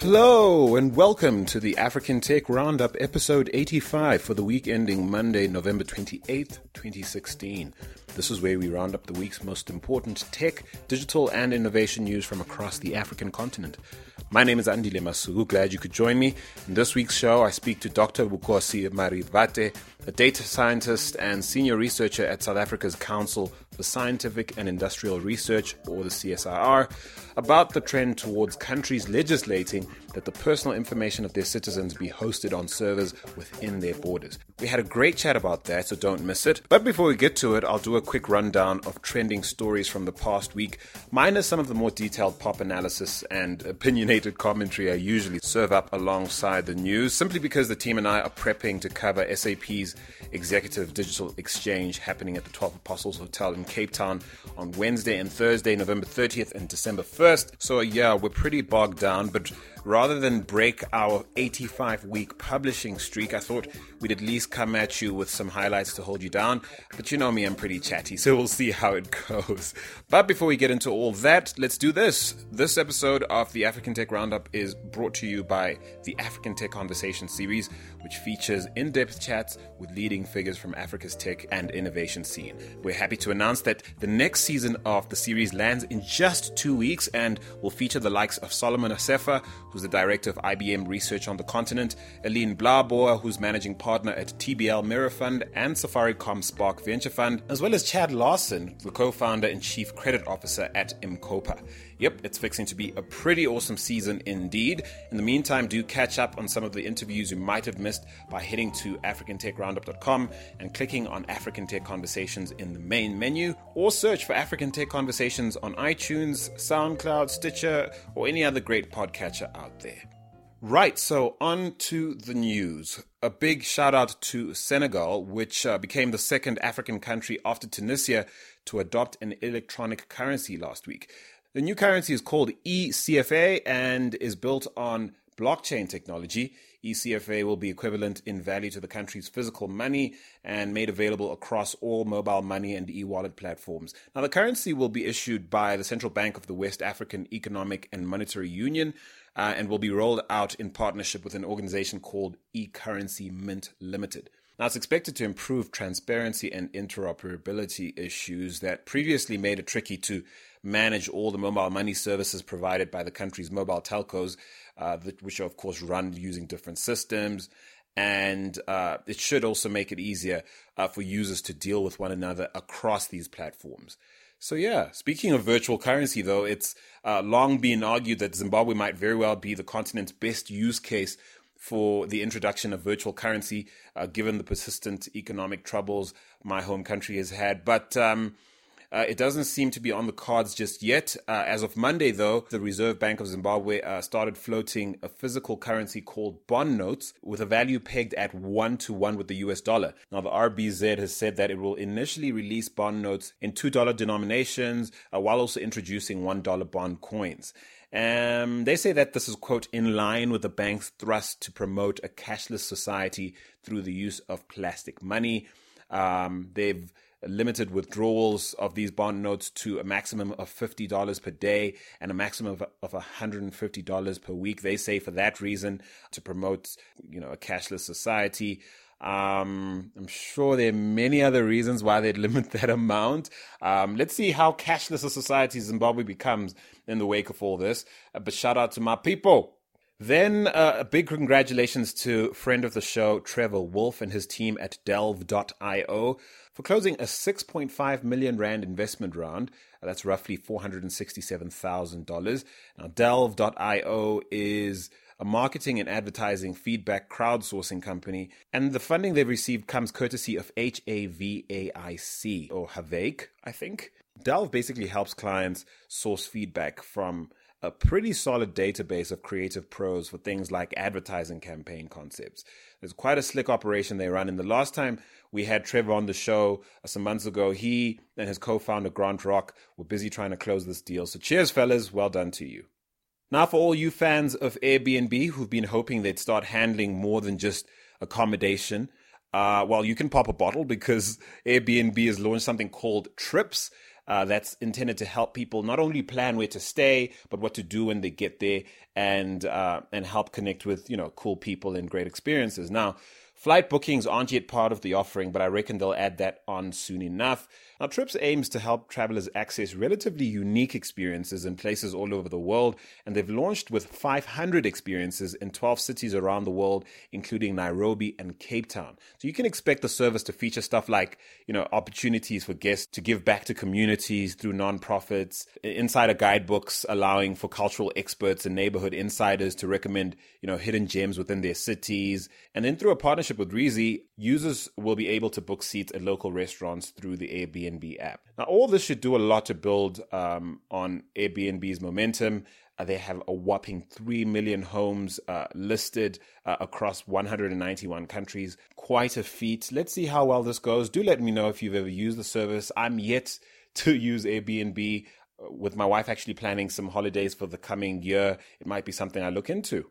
Hello and welcome to the African Tech Roundup, episode 85 for the week ending Monday, November 28th, 2016. This is where we round up the week's most important tech, digital, and innovation news from across the African continent. My name is Andile Masuku. Glad you could join me. In this week's show, I speak to Dr. Vukosi Marivate, a data scientist and senior researcher at South Africa's Council for Scientific and Industrial Research, or the CSIR, about the trend towards countries legislating that the personal information of their citizens be hosted on servers within their borders. We had a great chat about that, so don't miss it. But before we get to it, I'll do a quick rundown of trending stories from the past week, minus some of the more detailed pop analysis and opinionated commentary I usually serve up alongside the news, simply because the team and I are prepping to cover SAP's Executive Digital Exchange happening at the 12 Apostles Hotel in Cape Town on Wednesday and Thursday, November 30th and December 1st. So, yeah, we're pretty bogged down, but rather than break our 85 week publishing streak, I thought we'd at least come at you with some highlights to hold you down. But you know me, I'm pretty chatty, so we'll see how it goes. But before we get into all that, let's do this. This episode of the African Tech Roundup is brought to you by the African Tech Conversation series, which features in depth chats with leading figures from Africa's tech and innovation scene. We're happy to announce that the next season of the series lands in just two weeks and will feature the likes of Solomon Asefa, who's the director of IBM Research on the continent, Eline Blaauboer, who's managing partner at TBL Mirror Fund and Safaricom Spark Venture Fund, as well as Chad Larson, the co founder and chief credit officer at M-KOPA. Yep, it's fixing to be a pretty awesome season indeed. In the meantime, do catch up on some of the interviews you might have missed by heading to africantechroundup.com and clicking on African Tech Conversations in the main menu, or search for African Tech Conversations on iTunes, SoundCloud, Stitcher, or any other great podcatcher out there. Right, so on to the news. A big shout out to Senegal, which uh, became the second African country after Tunisia to adopt an electronic currency last week. The new currency is called eCFA and is built on blockchain technology. eCFA will be equivalent in value to the country's physical money and made available across all mobile money and e wallet platforms. Now, the currency will be issued by the Central Bank of the West African Economic and Monetary Union uh, and will be rolled out in partnership with an organization called eCurrency Mint Limited. Now, it's expected to improve transparency and interoperability issues that previously made it tricky to manage all the mobile money services provided by the country's mobile telcos, uh, which are, of course, run using different systems. And uh, it should also make it easier uh, for users to deal with one another across these platforms. So, yeah, speaking of virtual currency, though, it's uh, long been argued that Zimbabwe might very well be the continent's best use case for the introduction of virtual currency, uh, given the persistent economic troubles my home country has had. But um, uh, it doesn't seem to be on the cards just yet. Uh, as of Monday, though, the Reserve Bank of Zimbabwe uh, started floating a physical currency called bond notes with a value pegged at one to one with the US dollar. Now, the RBZ has said that it will initially release bond notes in $2 denominations uh, while also introducing $1 bond coins. Um, they say that this is, quote, in line with the bank's thrust to promote a cashless society through the use of plastic money. Um, they've limited withdrawals of these bond notes to a maximum of $50 per day and a maximum of, of $150 per week. They say for that reason to promote, you know, a cashless society. Um, I'm sure there are many other reasons why they'd limit that amount. Um, let's see how cashless a society Zimbabwe becomes in the wake of all this. Uh, but shout out to my people. Then uh, a big congratulations to friend of the show, Trevor Wolf, and his team at Delve.io for closing a 6.5 million rand investment round. Uh, that's roughly $467,000. Now, Delve.io is a marketing and advertising feedback crowdsourcing company, and the funding they've received comes courtesy of HAVAIC, or HAVAIC, I think. Delve basically helps clients source feedback from a pretty solid database of creative pros for things like advertising campaign concepts. There's quite a slick operation they run. And the last time we had Trevor on the show uh, some months ago, he and his co founder Grant Rock were busy trying to close this deal. So cheers, fellas. Well done to you. Now, for all you fans of Airbnb who've been hoping they'd start handling more than just accommodation, Uh, well, you can pop a bottle because Airbnb has launched something called Trips. Uh, that's intended to help people not only plan where to stay, but what to do when they get there, and uh, and help connect with you know cool people and great experiences. Now, Flight bookings aren't yet part of the offering, but I reckon they'll add that on soon enough. Now, Trips aims to help travelers access relatively unique experiences in places all over the world, and they've launched with 500 experiences in 12 cities around the world, including Nairobi and Cape Town. So you can expect the service to feature stuff like, you know, opportunities for guests to give back to communities through nonprofits, insider guidebooks allowing for cultural experts and neighborhood insiders to recommend, you know, hidden gems within their cities, and then through a partnership with Resy, users will be able to book seats at local restaurants through the Airbnb Airbnb app. Now, all this should do a lot to build um, on Airbnb's momentum. Uh, they have a whopping 3 million homes uh, listed uh, across 191 countries. Quite a feat. Let's see how well this goes. Do let me know if you've ever used the service. I'm yet to use Airbnb. Uh, with my wife actually planning some holidays for the coming year, it might be something I look into.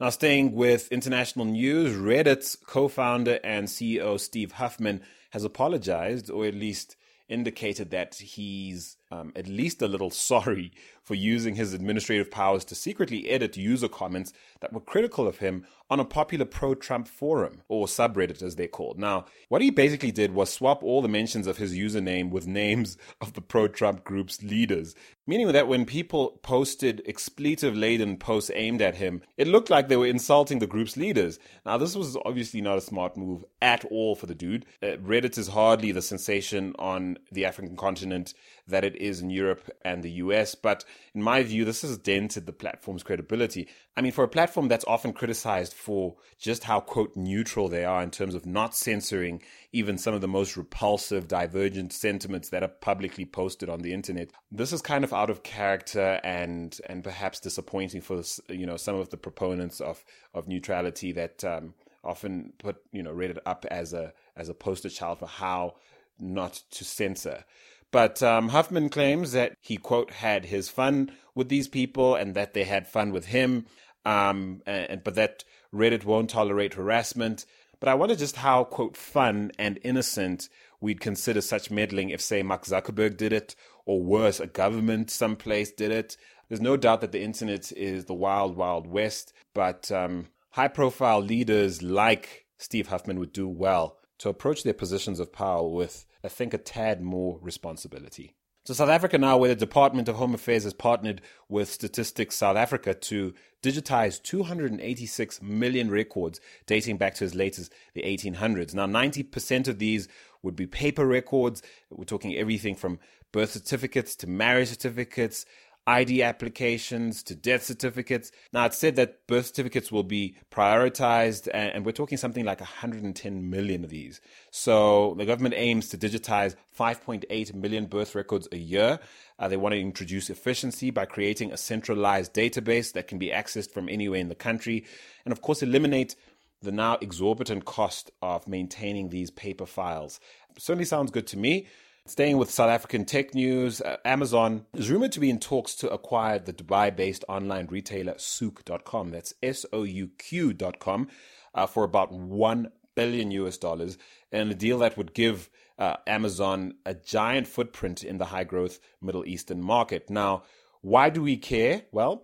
Now, staying with international news, Reddit's co founder and CEO Steve Huffman has apologized, or at least indicated that he's um, at least a little sorry for using his administrative powers to secretly edit user comments that were critical of him on a popular pro Trump forum, or subreddit as they're called. Now, what he basically did was swap all the mentions of his username with names of the pro Trump group's leaders, meaning that when people posted expletive laden posts aimed at him, it looked like they were insulting the group's leaders. Now, this was obviously not a smart move at all for the dude. Uh, Reddit is hardly the sensation on the African continent that it is in Europe and the US. But in my view, this has dented the platform's credibility. I mean, for a platform that's often criticized for just how, quote, neutral they are in terms of not censoring even some of the most repulsive, divergent sentiments that are publicly posted on the internet, this is kind of out of character and and perhaps disappointing for you know some of the proponents of of neutrality that um, often put you know Reddit up as a as a poster child for how not to censor. But um, Huffman claims that he, quote, had his fun with these people and that they had fun with him, um, and, but that Reddit won't tolerate harassment. But I wonder just how, quote, fun and innocent we'd consider such meddling if, say, Mark Zuckerberg did it, or worse, a government someplace did it. There's no doubt that the internet is the wild, wild west, but um, high profile leaders like Steve Huffman would do well to approach their positions of power with I think, a tad more responsibility. So, South Africa now, where the Department of Home Affairs has partnered with Statistics South Africa to digitize 286 million records dating back to as late as the 1800s. Now, 90% of these would be paper records. We're talking everything from birth certificates to marriage certificates, ID applications to death certificates. Now, it's said that birth certificates will be prioritized, and, we're talking something like 110 million of these. So, the government aims to digitize 5.8 million birth records a year. Uh, they want to introduce efficiency by creating a centralized database that can be accessed from anywhere in the country, and of course, eliminate the now exorbitant cost of maintaining these paper files. Certainly sounds good to me. Staying with South African tech news, uh, Amazon is rumored to be in talks to acquire the Dubai based online retailer Souq.com. That's S O U Q.com uh, for about 1 billion US dollars, and a deal that would give uh, Amazon a giant footprint in the high growth Middle Eastern market. Now, why do we care? Well,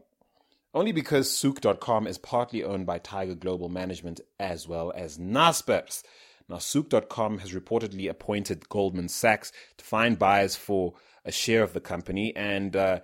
only because Souq.com is partly owned by Tiger Global Management as well as Naspers. Now, Souq.com has reportedly appointed Goldman Sachs to find buyers for a share of the company, and uh,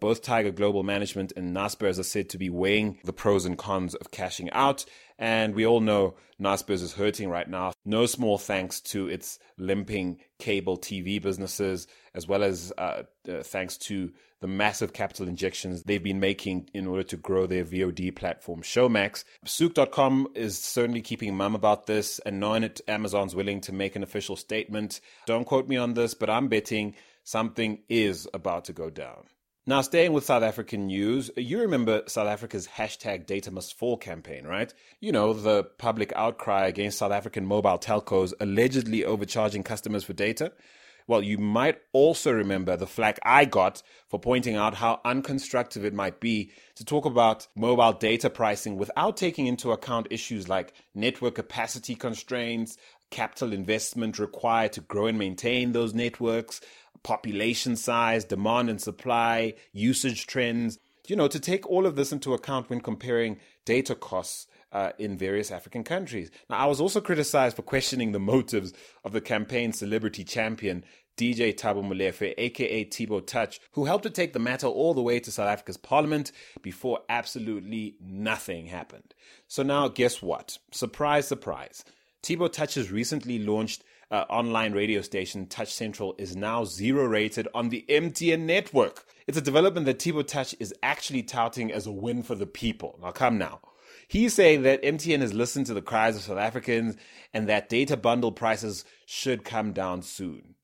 both Tiger Global Management and Naspers are said to be weighing the pros and cons of cashing out. And we all know Naspers is hurting right now. No small thanks to its limping cable TV businesses, as well as uh, uh, thanks to the massive capital injections they've been making in order to grow their VOD platform, Showmax. Souq.com is certainly keeping mum about this, and knowing that Amazon's willing to make an official statement. Don't quote me on this, but I'm betting something is about to go down. Now, staying with South African news, you remember South Africa's hashtag data must fall campaign, right? You know, the public outcry against South African mobile telcos allegedly overcharging customers for data. Well, you might also remember the flack I got for pointing out how unconstructive it might be to talk about mobile data pricing without taking into account issues like network capacity constraints, capital investment required to grow and maintain those networks, population size, demand and supply, usage trends. You know, to take all of this into account when comparing data costs uh, in various African countries. Now, I was also criticized for questioning the motives of the campaign celebrity champion DJ Thabo Molefe, aka Tbo Touch, who helped to take the matter all the way to South Africa's parliament before absolutely nothing happened. So now, guess what? Surprise, surprise. Tbo Touch has recently launched uh, online radio station, Touch Central, is now zero rated on the MTN network. It's a development that Tbo Touch is actually touting as a win for the people. Now, come now. He's saying that MTN has listened to the cries of South Africans and that data bundle prices should come down soon.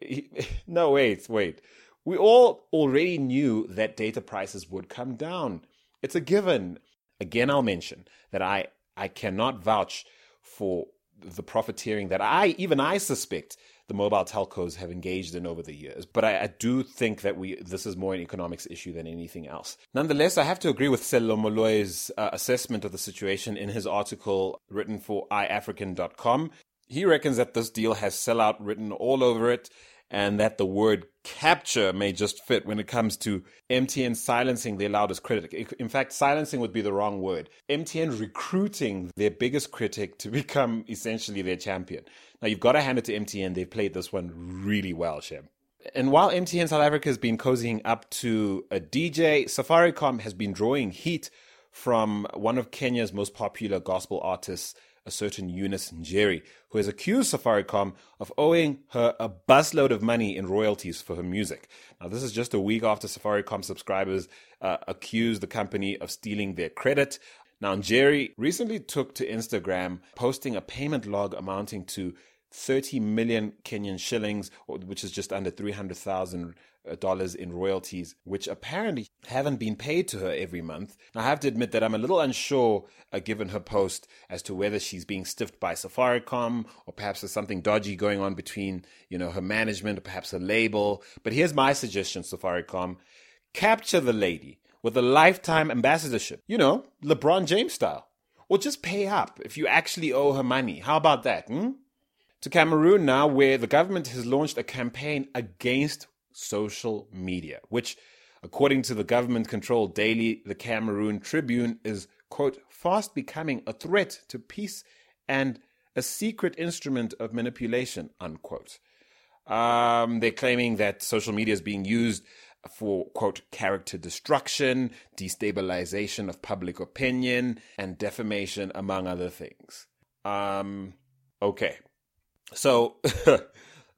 no, wait, wait. We all already knew that data prices would come down. It's a given. Again, I'll mention that I, I cannot vouch for the profiteering that I, even I suspect the mobile telcos have engaged in over the years. But I, I, do think that we this is more an economics issue than anything else. Nonetheless, I have to agree with Sello Molloy's uh, assessment of the situation in his article written for iAfrican.com. He reckons that this deal has sellout written all over it and that the word capture may just fit when it comes to MTN silencing their loudest critic. In fact, silencing would be the wrong word. MTN recruiting their biggest critic to become essentially their champion. Now, you've got to hand it to MTN. They've played this one really well, Shem. And while MTN South Africa has been cozying up to a DJ, Safaricom has been drawing heat from one of Kenya's most popular gospel artists, a certain Eunice Njeri, who has accused Safaricom of owing her a busload of money in royalties for her music. Now, this is just a week after Safaricom subscribers uh, accused the company of stealing their credit. Now, Njeri recently took to Instagram, posting a payment log amounting to 30 million Kenyan shillings, which is just under 300,000 uh, dollars in royalties, which apparently haven't been paid to her every month. Now, I have to admit that I'm a little unsure, uh, given her post, as to whether she's being stiffed by Safaricom or perhaps there's something dodgy going on between, you know, her management or perhaps her label. But here's my suggestion, Safaricom: capture the lady with a lifetime ambassadorship. You know, LeBron James style, or just pay up if you actually owe her money. How about that? Hmm? To Cameroon now, where the government has launched a campaign against social media, which, according to the government controlled daily, the Cameroon Tribune, is, quote, fast becoming a threat to peace and a secret instrument of manipulation, unquote. Um, they're claiming that social media is being used for, quote, character destruction, destabilization of public opinion, and defamation, among other things. Um, okay. So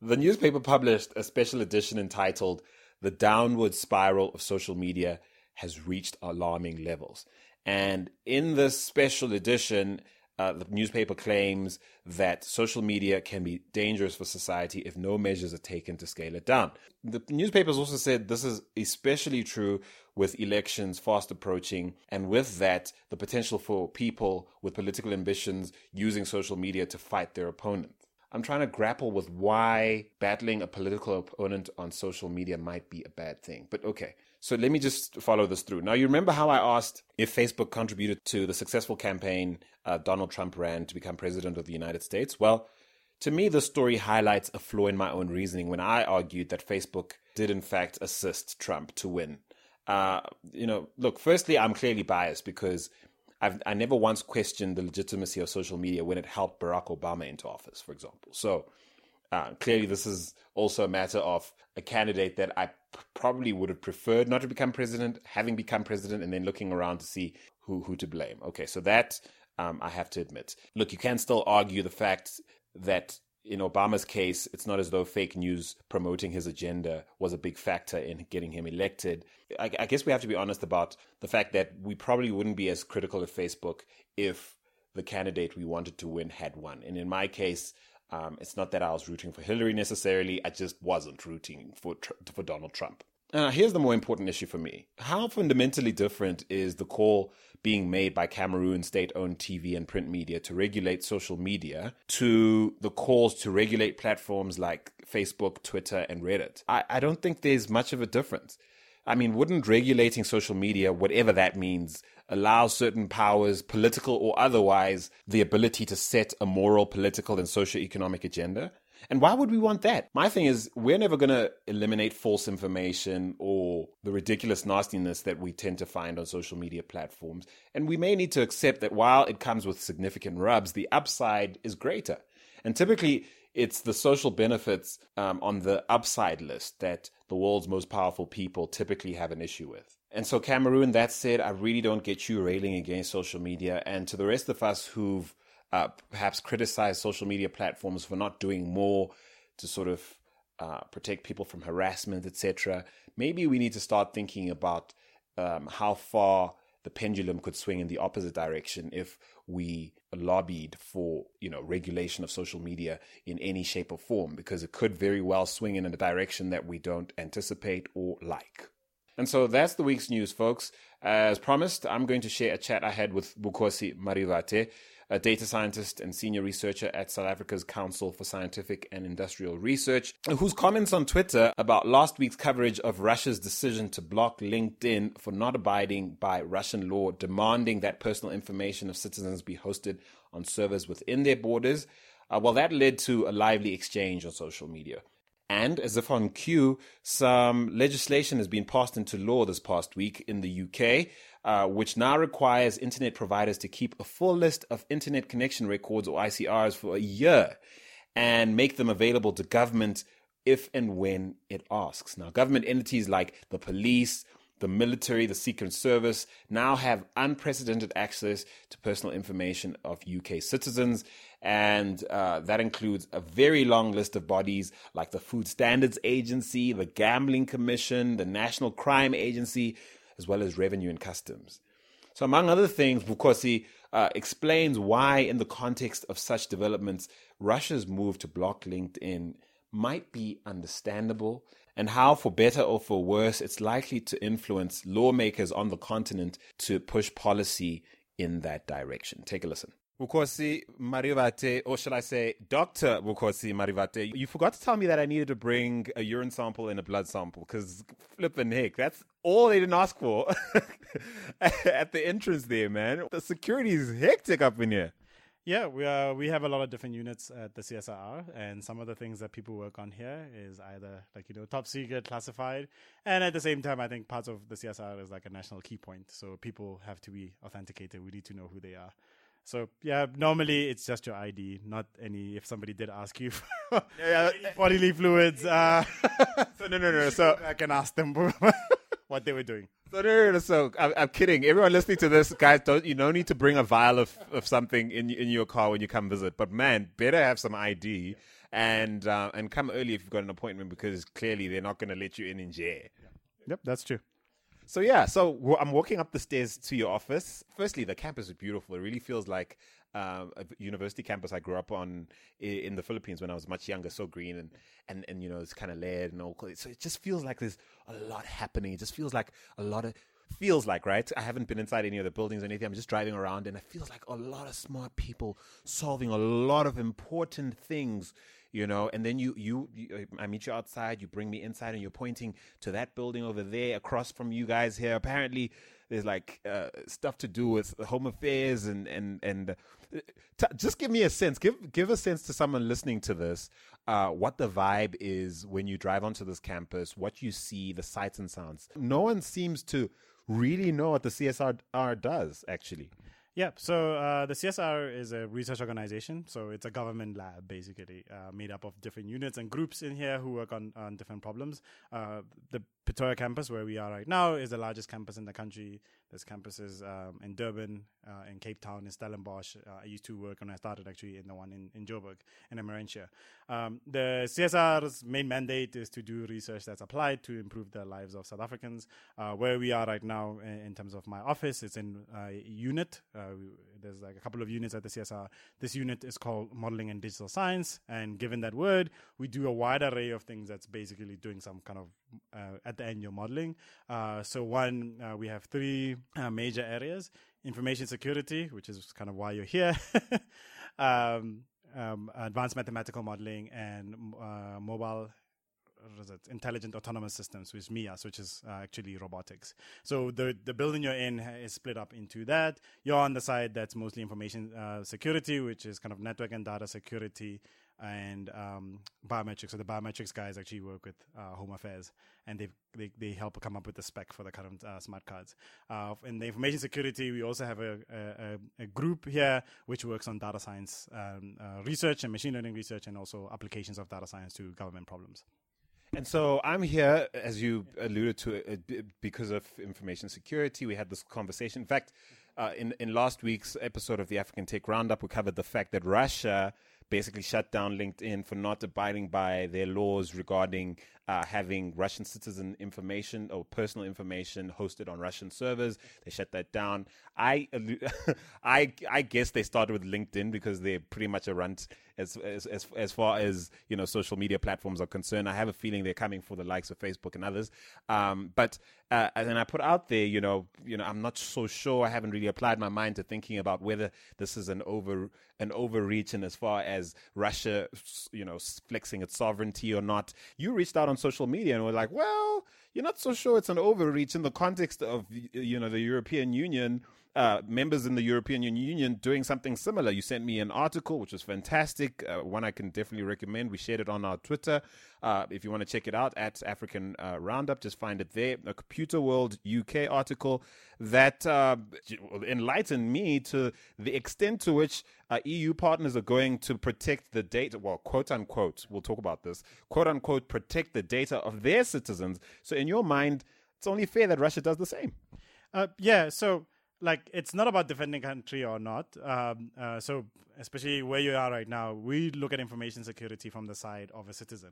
The newspaper published a special edition entitled The Downward Spiral of Social Media Has Reached Alarming Levels. And in this special edition, uh, the newspaper claims that social media can be dangerous for society if no measures are taken to scale it down. The newspapers also said this is especially true with elections fast approaching, and with that, the potential for people with political ambitions using social media to fight their opponents. I'm trying to grapple with why battling a political opponent on social media might be a bad thing. But okay, so let me just follow this through. Now, you remember how I asked if Facebook contributed to the successful campaign uh, Donald Trump ran to become president of the United States? Well, to me, this story highlights a flaw in my own reasoning when I argued that Facebook did, in fact, assist Trump to win. Uh, you know, look, firstly, I'm clearly biased because I've I never once questioned the legitimacy of social media when it helped Barack Obama into office, for example. So uh, clearly, this is also a matter of a candidate that I probably would have preferred not to become president, having become president, and then looking around to see who who to blame. Okay, so that um, I have to admit. Look, you can still argue the fact that in Obama's case, it's not as though fake news promoting his agenda was a big factor in getting him elected. I, I, guess we have to be honest about the fact that we probably wouldn't be as critical of Facebook if the candidate we wanted to win had won. And in my case, um, it's not that I was rooting for Hillary necessarily. I just wasn't rooting for for Donald Trump. Uh, here's the more important issue for me. How fundamentally different is the call being made by Cameroon state owned TV and print media to regulate social media to the calls to regulate platforms like Facebook, Twitter, and Reddit? I, I don't think there's much of a difference. I mean, wouldn't regulating social media, whatever that means, allow certain powers, political or otherwise, the ability to set a moral, political, and socio-economic agenda. And why would we want that? My thing is, we're never going to eliminate false information or the ridiculous nastiness that we tend to find on social media platforms. And we may need to accept that while it comes with significant rubs, the upside is greater. And typically, it's the social benefits um, on the upside list that the world's most powerful people typically have an issue with. And so, Cameroon, that said, I really don't get you railing against social media. And to the rest of us who've uh, perhaps criticize social media platforms for not doing more to sort of uh, protect people from harassment, etc. Maybe we need to start thinking about um, how far the pendulum could swing in the opposite direction if we lobbied for you know regulation of social media in any shape or form because it could very well swing in a direction that we don't anticipate or like. And so that's the week's news, folks. As promised, I'm going to share a chat I had with Vukosi Marivate a data scientist and senior researcher at South Africa's Council for Scientific and Industrial Research, whose comments on Twitter about last week's coverage of Russia's decision to block LinkedIn for not abiding by Russian law demanding that personal information of citizens be hosted on servers within their borders. Uh, well, that led to a lively exchange on social media. And as if on cue, some legislation has been passed into law this past week in the UK uh, which now requires internet providers to keep a full list of internet connection records or ICRs for a year and make them available to government if and when it asks. Now, government entities like the police, the military, the Secret Service now have unprecedented access to personal information of UK citizens. And uh, that includes a very long list of bodies like the Food Standards Agency, the Gambling Commission, the National Crime Agency, as well as revenue and customs. So, among other things, Vukosi uh, explains why, in the context of such developments, Russia's move to block LinkedIn might be understandable, and how, for better or for worse, it's likely to influence lawmakers on the continent to push policy in that direction. Take a listen. Vukosi Marivate, or should I say, Dr. Vukosi Marivate, you forgot to tell me that I needed to bring a urine sample and a blood sample because flipping heck, that's all they didn't ask for at the entrance there, man. The security is hectic up in here. Yeah, we are. We have a lot of different units at the CSIR, and some of the things that people work on here is either like you know top secret, classified, and at the same time, I think parts of the CSIR is like a national key point. So people have to be authenticated. We need to know who they are. So yeah, normally it's just your ID, not any. If somebody did ask you for yeah, bodily fluids, uh, so no, no, no. So I can ask them what they were doing. So no, no, no. So I'm, I'm, kidding. Everyone listening to this, guys, don't you don't need to bring a vial of, of something in in your car when you come visit. But man, better have some ID and uh, and come early if you've got an appointment because clearly they're not going to let you in in jail. Yep, that's true. So yeah, so I'm walking up the stairs to your office. Firstly, the campus is beautiful. It really feels like um, a university campus I grew up on in the Philippines when I was much younger. So green and and and you know it's kind of layered and all. So it just feels like there's a lot happening. It just feels like a lot of feels like right. I haven't been inside any of the buildings or anything. I'm just driving around and it feels like a lot of smart people solving a lot of important things you know and then you, you, you i meet you outside you bring me inside and you're pointing to that building over there across from you guys here. Apparently there's like uh, stuff to do with home affairs and and and uh, t- just give me a sense give give a sense to someone listening to this uh, what the vibe is when you drive onto this campus what you see the sights and sounds. No one seems to really know what the CSIR does actually yeah, so uh, the CSIR is a research organization. So it's a government lab, basically, uh, made up of different units and groups in here who work on, on different problems. Uh, the Pretoria campus, where we are right now, is the largest campus in the country. There's campuses um, in Durban, uh, in Cape Town, in Stellenbosch. Uh, I used to work when I started actually in the one in, in Joburg, in Emmarentia. Um, the CSIR's main mandate is to do research that's applied to improve the lives of South Africans. Uh, where we are right now in, in, terms of my office, it's in unit. Uh, there's like a couple of units at the CSIR. This unit is called Modeling and Digital Science. And given that word, we do a wide array of things that's basically doing some kind of, uh, at the end, you're modeling. Uh, so one, we have three uh, major areas information security, which is kind of why you're here, um, um, advanced mathematical modeling, and uh, mobile it, intelligent autonomous systems, with MIAS, which is uh, actually robotics. So the the building you're in is split up into that. You're on the side that's mostly information uh, security, which is kind of network and data security and um, biometrics. So the biometrics guys actually work with uh, Home Affairs, and they they they help come up with the spec for the current uh, smart cards. Uh, in the information security, we also have a, a, a group here which works on data science um, uh, research and machine learning research, and also applications of data science to government problems. And so I'm here, as you alluded to, uh, because of information security. We had this conversation. In fact, uh, in in last week's episode of the African Tech Roundup, we covered the fact that Russia basically shut down LinkedIn for not abiding by their laws regarding uh, having Russian citizen information or personal information hosted on Russian servers. They shut that down. I, I, I guess they started with LinkedIn because they're pretty much a runt as, as as as far as you know social media platforms are concerned. I have a feeling they're coming for the likes of Facebook and others. Um, but uh, and I put out there, you know, you know, I'm not so sure. I haven't really applied my mind to thinking about whether this is an over an overreach and as far as Russia, you know, flexing its sovereignty or not. You reached out on social media and were like, well, you're not so sure it's an overreach in the context of you know the European Union uh, members in the European Union doing something similar. You sent me an article, which was fantastic. Uh, one I can definitely recommend. We shared it on our Twitter. Uh, if you want to check it out at African uh, Roundup, just find it there. A Computer World UK article that uh, enlightened me to the extent to which uh, EU partners are going to protect the data, well, quote unquote, we'll talk about this, quote unquote, protect the data of their citizens. So, in your mind, it's only fair that Russia does the same. yeah. So, like it's not about defending country or not. Um, uh, so especially where you are right now, we look at information security from the side of a citizen.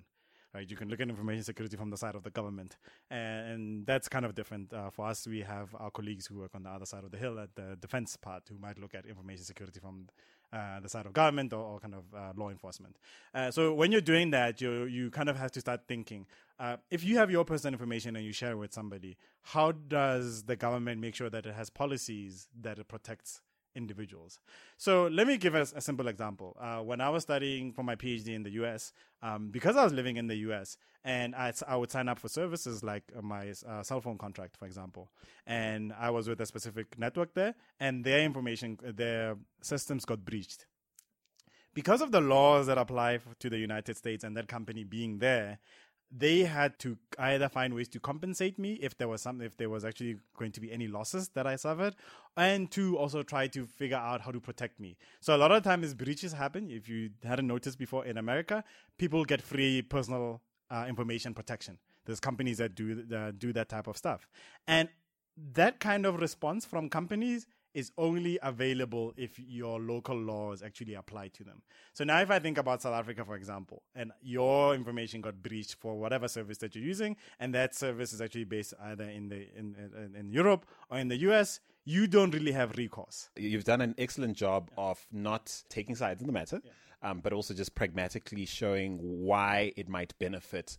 Right, you can look at information security from the side of the government, and, that's kind of different. Uh, for us, we have our colleagues who work on the other side of the hill at the defense part, who might look at information security from uh, the side of government or, or kind of uh, law enforcement. Uh, so when you're doing that, you you kind of have to start thinking. Uh, if you have your personal information and you share it with somebody, how does the government make sure that it has policies that it protects individuals. So let me give us a simple example. Uh, when I was studying for my PhD in the US, um, because I was living in the US, and I, I would sign up for services like uh, my uh, cell phone contract, for example, and I was with a specific network there, and their information, their systems got breached. Because of the laws that apply to the United States and that company being there, they had to either find ways to compensate me if there was some if there was actually going to be any losses that I suffered, and to also try to figure out how to protect me. So a lot of times breaches happen. If you hadn't noticed before in America, people get free personal uh, information protection. There's companies that do uh, do that type of stuff, and that kind of response from companies is only available if your local laws actually apply to them. So now, if I think about South Africa, for example, and your information got breached for whatever service that you're using, and that service is actually based either in the in in, in Europe or in the US, you don't really have recourse. You've done an excellent job yeah. of not taking sides in the matter, yeah. um, but also just pragmatically showing why it might benefit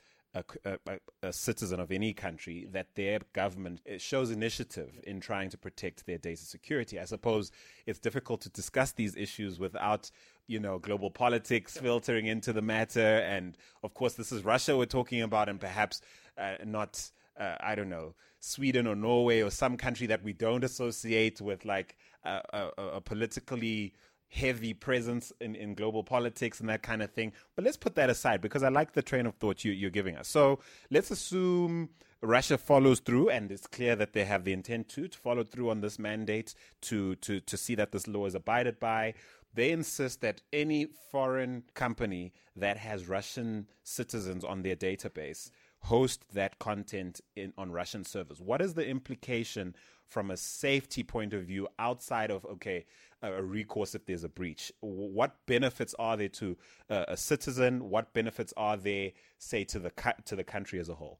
a, a, a, citizen of any country that their government shows initiative in trying to protect their data security. I suppose it's difficult to discuss these issues without, you know, global politics filtering into the matter. And of course, this is Russia we're talking about, and perhaps uh, not, uh, I don't know, Sweden or Norway or some country that we don't associate with like a, a politically heavy presence in, in global politics and that kind of thing. But let's put that aside because I like the train of thought you, you're giving us. So let's assume Russia follows through, and it's clear that they have the intent to, to follow through on this mandate to, to, to see that this law is abided by. They insist that any foreign company that has Russian citizens on their database host that content in, on Russian servers. What is the implication from a safety point of view outside of, okay, a recourse if there's a breach? What benefits are there to uh, a citizen? What benefits are there, say, to the to the country as a whole?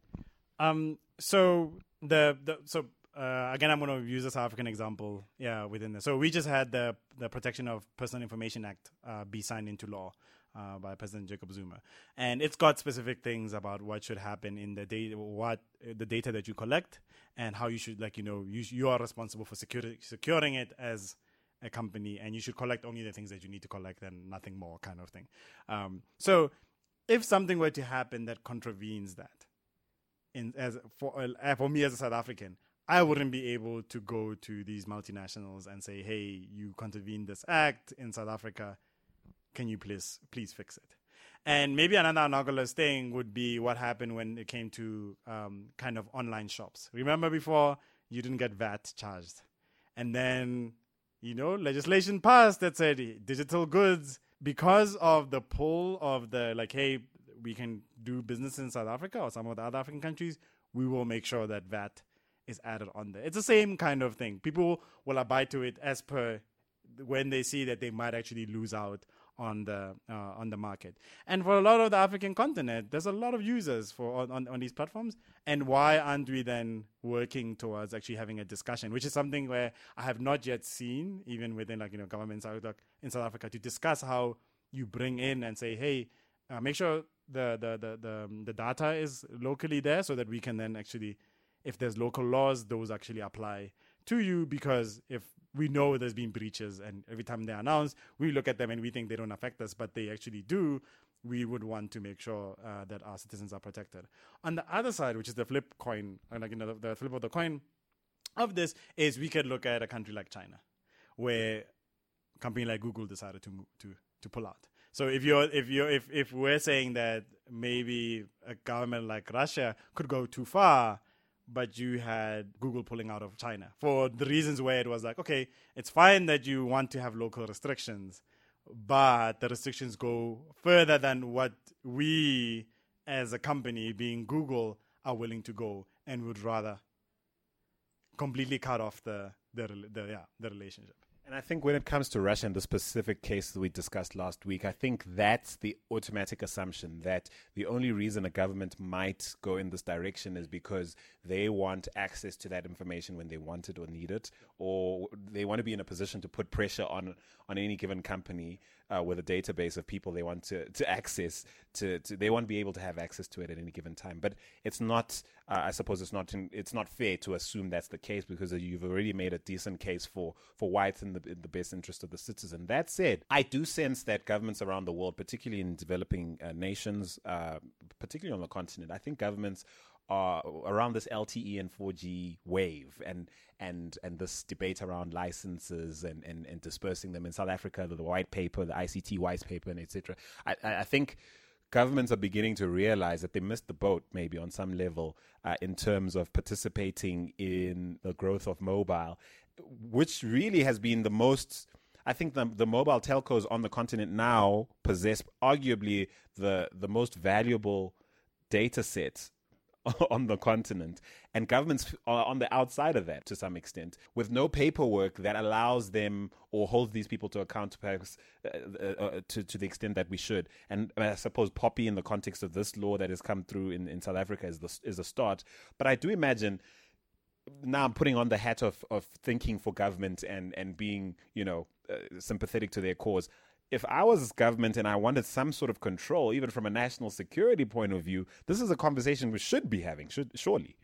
Um, so the, the so uh, again, I'm going to use a South African example. Yeah, within this. So we just had the the Protection of Personal Information Act uh, be signed into law. Uh, by President Jacob Zuma, and it's got specific things about what should happen in the data, what the data that you collect, and how you should, like you know, you you are responsible for security, securing it as a company and you should collect only the things that you need to collect and nothing more kind of thing um, so if something were to happen that contravenes that, in as for uh, for me as a South African, I wouldn't be able to go to these multinationals and say, "Hey, you contravened this act in South Africa. Can you please please fix it?" And maybe another anomalous thing would be what happened when it came to um, kind of online shops. Remember before you didn't get VAT charged, and then you know legislation passed that said digital goods because of the pull of the like, hey, we can do business in South Africa or some of the other African countries. We will make sure that VAT is added on there. It's the same kind of thing. People will abide to it as per when they see that they might actually lose out on the uh, on the market. And for a lot of the African continent, there's a lot of users for on, on, these platforms. And why aren't we then working towards actually having a discussion, which is something where I have not yet seen, even within like you know governments in South Africa, to discuss how you bring in and say, hey, uh, make sure the the the the, um, the data is locally there, so that we can then actually, if there's local laws, those actually apply to you because if we know there's been breaches and every time they announce, we look at them and we think they don't affect us but they actually do we would want to make sure uh, that our citizens are protected. On the other side which is the flip coin like you know the, the flip of the coin of this is we could look at a country like china where a company like google decided to to to pull out. So if you're if you're if, if we're saying that maybe a government like russia could go too far but you had Google pulling out of China for the reasons where it was like, okay, it's fine that you want to have local restrictions, but the restrictions go further than what we as a company, being Google, are willing to go and would rather completely cut off the the, the yeah the relationship. And I think when it comes to Russia and the specific case that we discussed last week, I think that's the automatic assumption that the only reason a government might go in this direction is because they want access to that information when they want it or need it, or they want to be in a position to put pressure on on any given company uh, with a database of people they want to, to access to, to they want to be able to have access to it at any given time. But it's not, uh, I suppose, it's not it's not fair to assume that's the case because you've already made a decent case for for why it's in the in the best interest of the citizen. That said, I do sense that governments around the world, particularly in developing uh, nations, uh, particularly on the continent, I think governments uh, around this LTE and 4G wave and and and this debate around licenses and, and, and dispersing them in South Africa, the, white paper, the ICT white paper, and etc. I, I think governments are beginning to realize that they missed the boat maybe on some level uh, in terms of participating in the growth of mobile, which really has been the most. I think the, the mobile telcos on the continent now possess arguably the the most valuable data sets on the continent, and governments are on the outside of that to some extent, with no paperwork that allows them or holds these people to account, perhaps uh, uh, uh, to to the extent that we should. And I suppose POPI, in the context of this law that has come through in, in South Africa, is the, is a start. But I do imagine now I'm putting on the hat of of thinking for government and and being you know uh, sympathetic to their cause if I was government and I wanted some sort of control, even from a national security point of view, this is a conversation we should be having, should surely.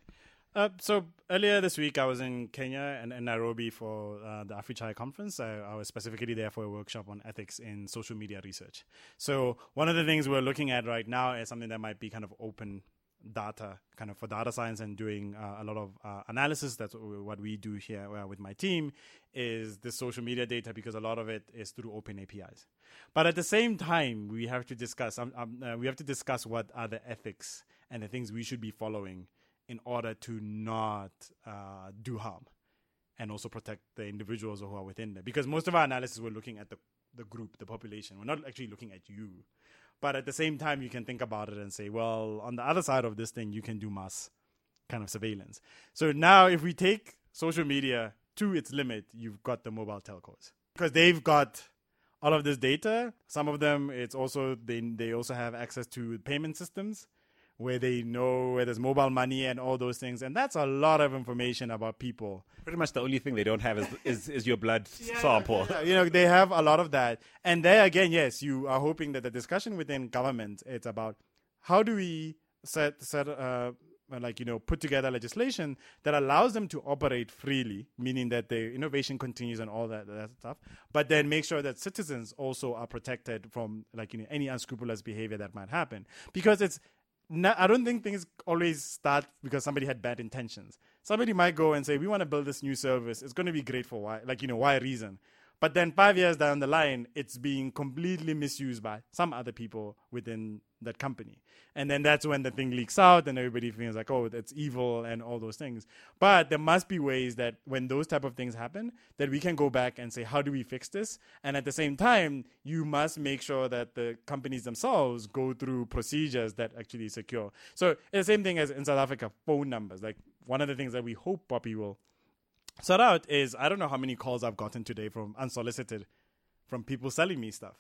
Uh, so earlier this week, I was in Kenya and in Nairobi for uh, the AfriCHI conference. I, I, was specifically there for a workshop on ethics in social media research. So one of the things we're looking at right now is something that might be kind of open data kind of for data science and doing uh, a lot of uh, analysis. That's what we do here uh, with my team is the social media data because a lot of it is through open apis but at the same time we have to discuss um, um, uh, we have to discuss what are the ethics and the things we should be following in order to not uh, do harm and also protect the individuals who are within there. Because most of our analysis we're looking at the the group the population. We're not actually looking at you but at the same time, you can think about it and say, well, on the other side of this thing, you can do mass kind of surveillance. So now, if we take social media to its limit, you've got the mobile telcos because they've got all of this data. Some of them, it's also they they also have access to payment systems where they know where there's mobile money and all those things, and that's a lot of information about people. Pretty much the only thing they don't have is is, is your blood yeah, sample. Yeah, you know, they have a lot of that, and there again, yes, you are hoping that the discussion within government it's about how do we set set uh, uh, like you know put together legislation that allows them to operate freely meaning that the innovation continues and all that, that stuff but then make sure that citizens also are protected from like you know any unscrupulous behavior that might happen because it's I don't think things always start because somebody had bad intentions. Somebody might go and say, "We want to build this new service. It's going to be great for why, like you know, why reason." But then five years down the line, it's being completely misused by some other people within that company. And then that's when the thing leaks out and everybody feels like, oh, that's evil and all those things. But there must be ways that when those type of things happen, that we can go back and say, how do we fix this? And at the same time, you must make sure that the companies themselves go through procedures that actually secure. So the same thing as in South Africa, phone numbers. Like one of the things that we hope POPI will sort out is I don't know how many calls I've gotten today from unsolicited from people selling me stuff.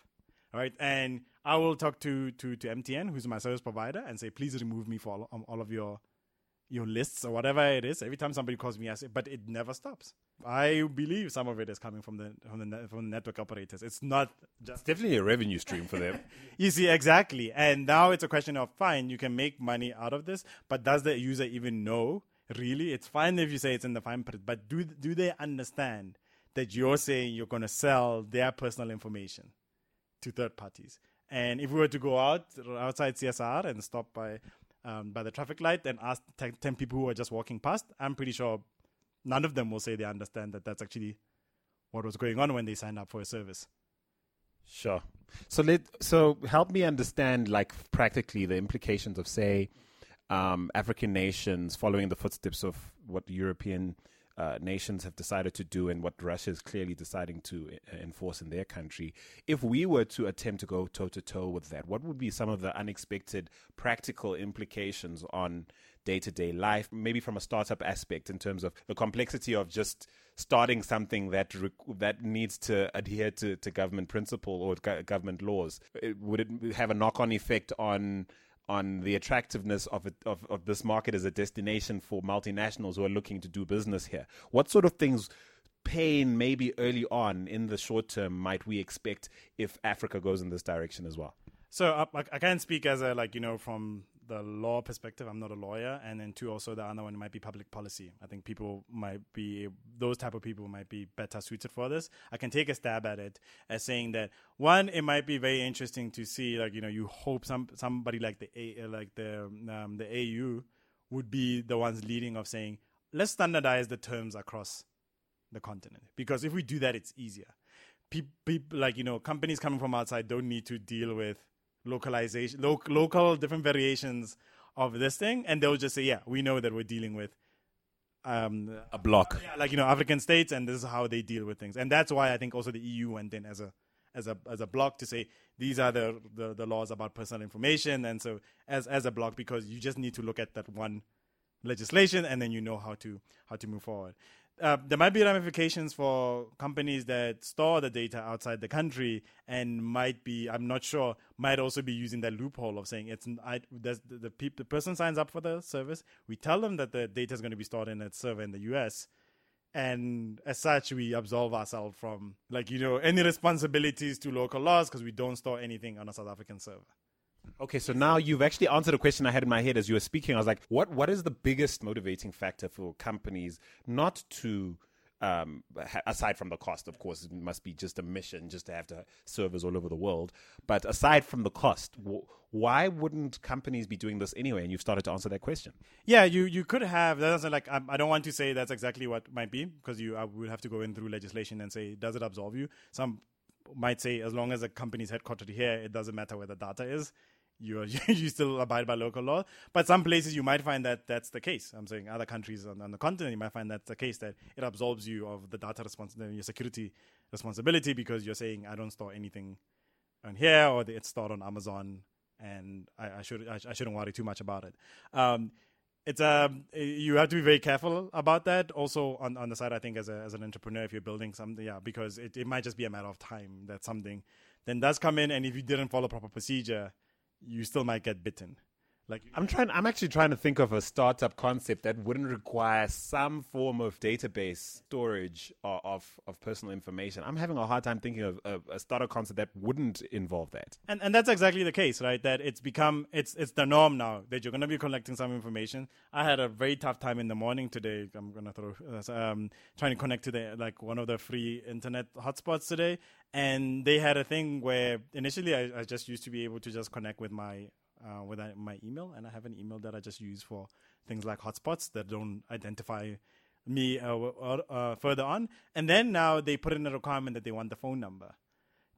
All right. And I will talk to, to, to MTN, who's my service provider, and say, please remove me for all, um, all of your your lists or whatever it is. Every time somebody calls me, I say, but it never stops. I believe some of it is coming from the from the from the network operators. It's not just it's definitely a revenue stream for them. you see, exactly. And now it's a question of fine, you can make money out of this, but does the user even know really it's fine if you say it's in the fine print but do do they understand that you're saying you're going to sell their personal information to third parties? And if we were to go out outside CSIR and stop by um, by the traffic light and ask 10 people who are just walking past i'm pretty sure none of them will say they understand that that's actually what was going on when they signed up for a service. Sure. So let so help me understand like practically the implications of say um, African nations following the footsteps of what European uh, nations have decided to do and what Russia is clearly deciding to uh, enforce in their country. If we were to attempt to go toe to toe with that, what would be some of the unexpected practical implications on day to day life, maybe from a startup aspect in terms of the complexity of just starting something that rec- that needs to adhere to, to government principle or go- government laws? It, would it have a knock on effect on on the attractiveness of, it, of of this market as a destination for multinationals who are looking to do business here. What sort of things pain maybe early on in the short term might we expect if Africa goes in this direction as well? So uh, I can't speak as a like you know from the law perspective, I'm not a lawyer, and then two, also the other one might be public policy. I think people might be those type of people might be better suited for this. I can take a stab at it as saying that one, it might be very interesting to see, like you know, you hope some somebody like the A, like the um, the AU would be the ones leading of saying let's standardize the terms across the continent because if we do that, it's easier. People like you know companies coming from outside don't need to deal with localization, lo- local different variations of this thing, and they'll just say, "Yeah, we know that we're dealing with um, a block, yeah, like you know, African states, and this is how they deal with things." And that's why I think also the EU went in as a as a as a block to say these are the, the, the laws about personal information, and so as as a block because you just need to look at that one legislation, and then you know how to how to move forward uh, there might be ramifications for companies that store the data outside the country and might be i'm not sure might also be using that loophole of saying it's I, the, the, pe- the person signs up for the service we tell them that the data is going to be stored in a server in the us and as such we absolve ourselves from like you know any responsibilities to local laws because we don't store anything on a south african server Okay, so now you've actually answered a question I had in my head as you were speaking. I was like, what what is the biggest motivating factor for companies not to um, aside from the cost, of course, it must be just a mission just to have to servers all over the world. But aside from the cost, why wouldn't companies be doing this anyway? And you've started to answer that question. Yeah, you you could have. That's like I don't want to say that's exactly what might be because you I would have to go in through legislation and say does it absolve you? Some might say as long as a company's headquartered here, it doesn't matter where the data is you you still abide by local law. But some places you might find that that's the case. I'm saying other countries on, on the continent you might find that's the case that it absolves you of the data responsibility, your security responsibility because you're saying I don't store anything on here or it's stored on Amazon and I, I should I, I, shouldn't worry too much about it. Um, it's um you have to be very careful about that. Also on, on the side, I think as a as an entrepreneur, if you're building something, yeah, because it, it might just be a matter of time that something then does come in, and if you didn't follow proper procedure, you still might get bitten. Like I'm trying. I'm actually trying to think of a startup concept that wouldn't require some form of database storage of of, of personal information. I'm having a hard time thinking of a, a startup concept that wouldn't involve that. and and that's exactly the case, right? That it's become it's it's the norm now that you're going to be collecting some information. I had a very tough time in the morning today. I'm going to throw um trying to connect to the like one of the free internet hotspots today, and they had a thing where initially I, I just used to be able to just connect with my uh, with my email, and I have an email that I just use for things like hotspots that don't identify me uh, uh, further on. And then now they put in a requirement that they want the phone number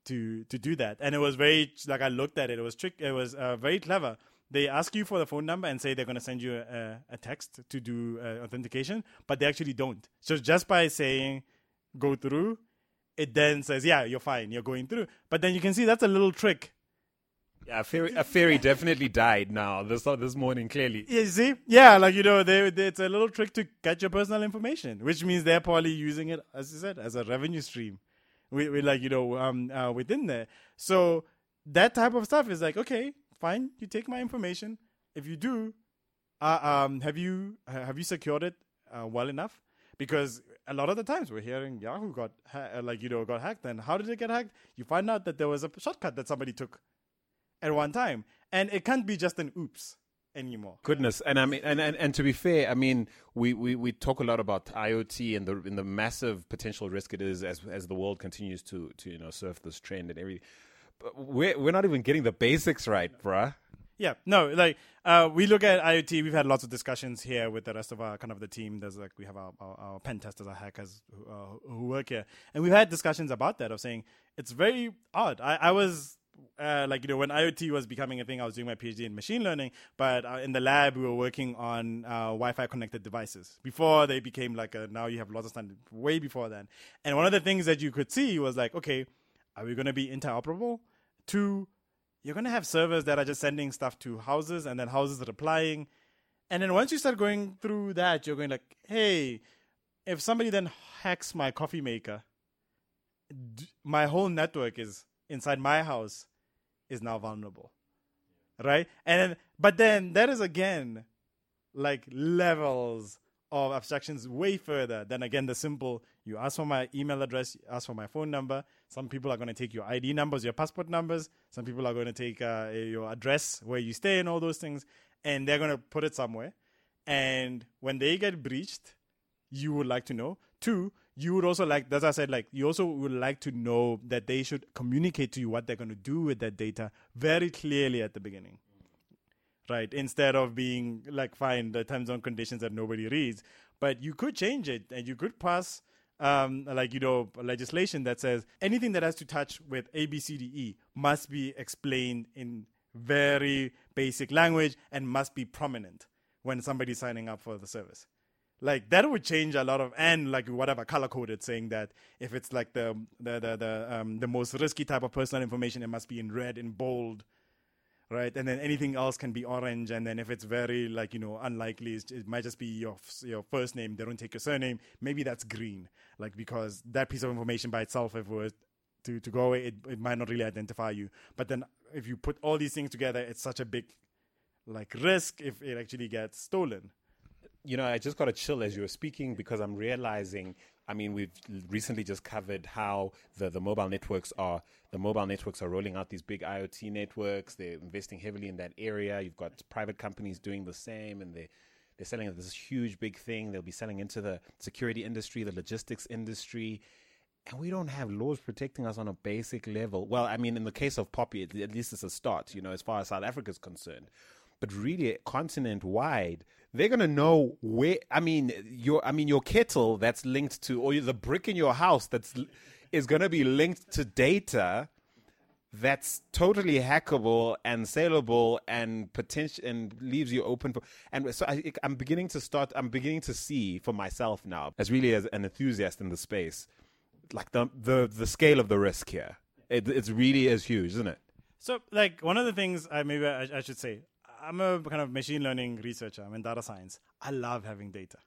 to to do that. And it was very like I looked at it. It was trick. It was uh, very clever. They ask you for the phone number and say they're going to send you a, a text to do uh, authentication, but they actually don't. So just by saying go through, it then says yeah you're fine, you're going through. But then you can see that's a little trick. Yeah, a fairy, a fairy definitely died now this this morning. Clearly, You see, yeah, like you know, they, they, it's a little trick to get your personal information, which means they're probably using it, as you said, as a revenue stream. We, we like you know um uh, within there. So that type of stuff is like okay, fine, you take my information. If you do, uh, um, have you have you secured it uh, well enough? Because a lot of the times we're hearing Yahoo got ha- uh, like you know got hacked, and how did it get hacked? You find out that there was a shortcut that somebody took at one time, and it can't be just an oops anymore. goodness, and I mean, and, and, and to be fair, I mean, we, we, we talk a lot about IoT and the and the massive potential risk it is as as the world continues to to you know surf this trend and everything. But we're we're not even getting the basics right, bruh. Yeah, no, like uh, we look at IoT. We've had lots of discussions here with the rest of our kind of the team. There's like we have our, our, our pen testers, our hackers who, uh, who work here, and we've had discussions about that of saying it's very odd. I, I was uh, like you know when IoT was becoming a thing, I was doing my PhD in machine learning, but uh, in the lab we were working on uh, Wi-Fi connected devices before they became like a, now you have lots of standard way before then. And one of the things that you could see was like, okay, are we going to be interoperable? Two, you're going to have servers that are just sending stuff to houses and then houses are replying. And then once you start going through that, you're going like, hey, if somebody then hacks my coffee maker, d- my whole network is inside my house is now vulnerable. Right? And then, but then that is again like levels of abstractions way further than again the simple you ask for my email address, ask for my phone number. Some people are going to take your ID numbers, your passport numbers. Some people are going to take uh, your address, where you stay, and all those things, and they're going to put it somewhere. And when they get breached, you would like to know. Two, you would also like, as I said, like you also would like to know that they should communicate to you what they're going to do with that data very clearly at the beginning right? Instead of being like, fine, the time zone conditions that nobody reads, but you could change it and you could pass, um, like you know, legislation that says anything that has to touch with A, B, C, D, E must be explained in very basic language and must be prominent when somebody's signing up for the service. Like that would change a lot of and like whatever color coded saying that if it's like the the the the, um, the most risky type of personal information, it must be in red in bold right? And then anything else can be orange. And then if it's very like you know unlikely, it might just be your your first name. They don't take your surname. Maybe that's green, like because that piece of information by itself, if it were to to go away, it it might not really identify you. But then if you put all these things together, it's such a big like risk if it actually gets stolen. You know, I just got a chill as you were speaking because I'm realizing. I mean, we've recently just covered how the, the mobile networks are the mobile networks are rolling out these big IoT networks. They're investing heavily in that area. You've got private companies doing the same, and they they're selling this huge big thing. They'll be selling into the security industry, the logistics industry. And we don't have laws protecting us on a basic level. Well, I mean, in the case of POPI, at least it's a start, you know, as far as South Africa is concerned but really continent wide they're to know where i mean your i mean your kettle that's linked to or the brick in your house that's is to be linked to data that's totally hackable and saleable and potential and leaves you open for and so I, i'm beginning to start i'm beginning to see for myself now as really as an enthusiast in the space like the the the scale of the risk here. It, it's really is huge isn't it? So, like, one of the things I maybe I, I should say, I'm a kind of machine learning researcher. I'm in data science. I love having data.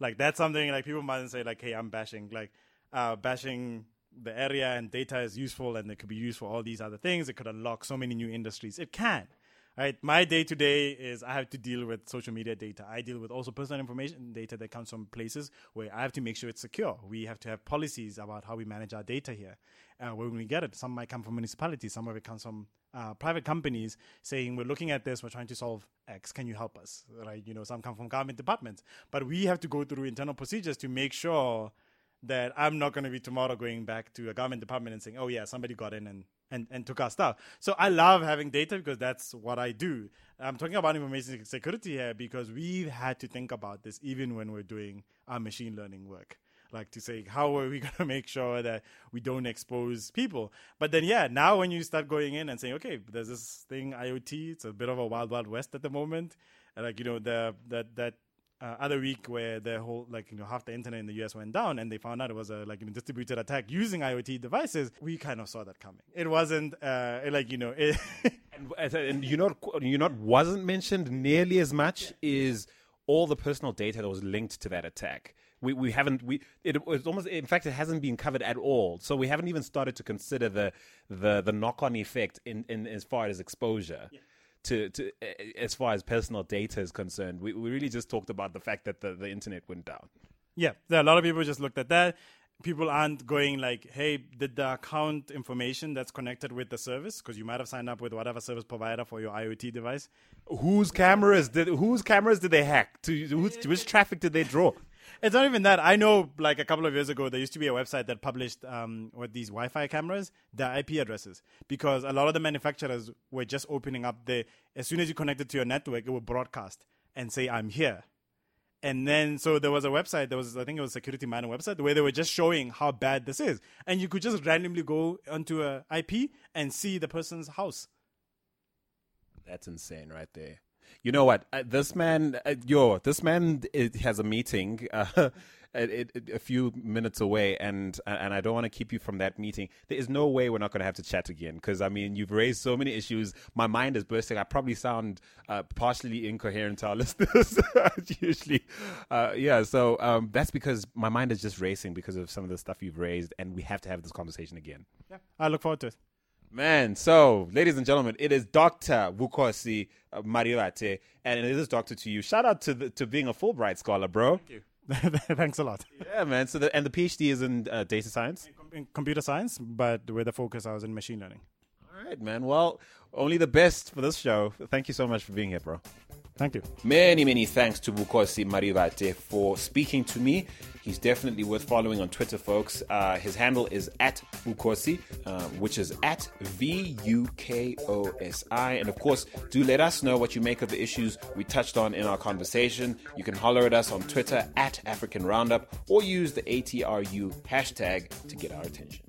Like, that's something like people might say, like, hey, I'm bashing, like, uh, bashing the area and data is useful and it could be used for all these other things. It could unlock so many new industries. It can. Right, my day to day is I have to deal with social media data. I deal with also personal information data that comes from places where I have to make sure it's secure. We have to have policies about how we manage our data here. Uh, when we get it, some might come from municipalities, some of it comes from uh, private companies saying we're looking at this, we're trying to solve X. Can you help us? Right? You know, some come from government departments, but we have to go through internal procedures to make sure that I'm not going to be tomorrow going back to a government department and saying, "Oh yeah, somebody got in and and, and took our stuff. So I love having data because that's what I do. I'm talking about information security here because we've had to think about this even when we're doing our machine learning work. Like to say, how are we going to make sure that we don't expose people? But then, yeah, now when you start going in and saying, okay, there's this thing IoT, it's a bit of a wild, wild west at the moment. And like, you know, the, that, that uh, other week where the whole like you know half the internet in the US went down and they found out it was a like a distributed attack using IoT devices, we kind of saw that coming. It wasn't uh, like you know. It and, and you know you know wasn't mentioned nearly as much is all the personal data that was linked to that attack. We, we haven't we it was almost in fact it hasn't been covered at all so we haven't even started to consider the the the knock on effect in, in as far as exposure yeah to, to as far as personal data is concerned. We, we really just talked about the fact that the, the internet went down. Yeah, there are a lot of people just looked at that. People aren't going like, "Hey, did the account information that's connected with the service because you might have signed up with whatever service provider for your IoT device." Whose cameras did whose cameras did they hack? To, whose, which traffic did they draw? It's not even that. I know, like a couple of years ago, there used to be a website that published um, with these Wi-Fi cameras, their IP addresses, because a lot of the manufacturers were just opening up the. As soon as you connected to your network, it would broadcast and say, "I'm here." And then, so there was a website. There was, I think, it was a Security Miner website where they were just showing how bad this is, and you could just randomly go onto a IP and see the person's house. That's insane, right there. You know what? Uh, this man, uh, yo, this man it, has a meeting. Uh, it, it, a few minutes away, and and I don't want to keep you from that meeting. There is no way we're not going to have to chat again because I mean you've raised so many issues. My mind is bursting. I probably sound uh, partially incoherent to our listeners usually. Uh, yeah, so um, that's because my mind is just racing because of some of the stuff you've raised, and we have to have this conversation again. Yeah, I look forward to it. Man, so ladies and gentlemen, it is Dr. Vukosi uh, Marivate, and it is Doctor to you. Shout out to the, to being a Fulbright scholar, bro. Thank you. Thanks a lot. Yeah, man. So the, and the PhD is in uh, data science, in, com- in computer science, but with a focus I was in machine learning. All right, man. Well, only the best for this show. Thank you so much for being here, bro. Thank you. Many, many thanks to Vukosi Marivate for speaking to me. He's definitely worth following on Twitter, folks. Uh, his handle is at Vukosi, uh, which is at V U K O S I. And of course, do let us know what you make of the issues we touched on in our conversation. You can holler at us on Twitter at African Roundup or use the ATRU hashtag to get our attention.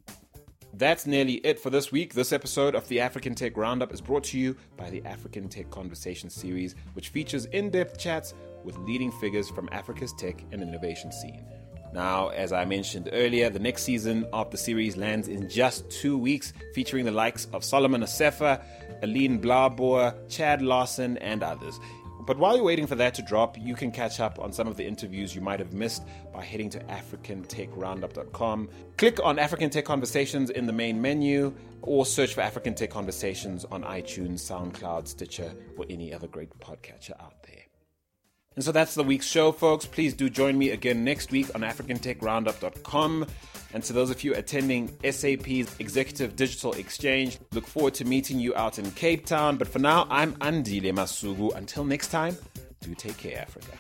That's nearly it for this week. This episode of the African Tech Roundup is brought to you by the African Tech Conversation series, which features in depth chats with leading figures from Africa's tech and innovation scene. Now, as I mentioned earlier, the next season of the series lands in just two weeks, featuring the likes of Solomon Assefa, Eline Blaauboer, Chad Lawson, and others. But while you're waiting for that to drop, you can catch up on some of the interviews you might have missed by heading to africantechroundup.com. Click on African Tech Conversations in the main menu or search for African Tech Conversations on iTunes, SoundCloud, Stitcher, or any other great podcatcher out there. And so that's the week's show, folks. Please do join me again next week on AfricanTechRoundup.com. And to those of you attending SAP's Executive Digital Exchange, look forward to meeting you out in Cape Town. But for now, I'm Andile Masuku. Until next time, do take care, Africa.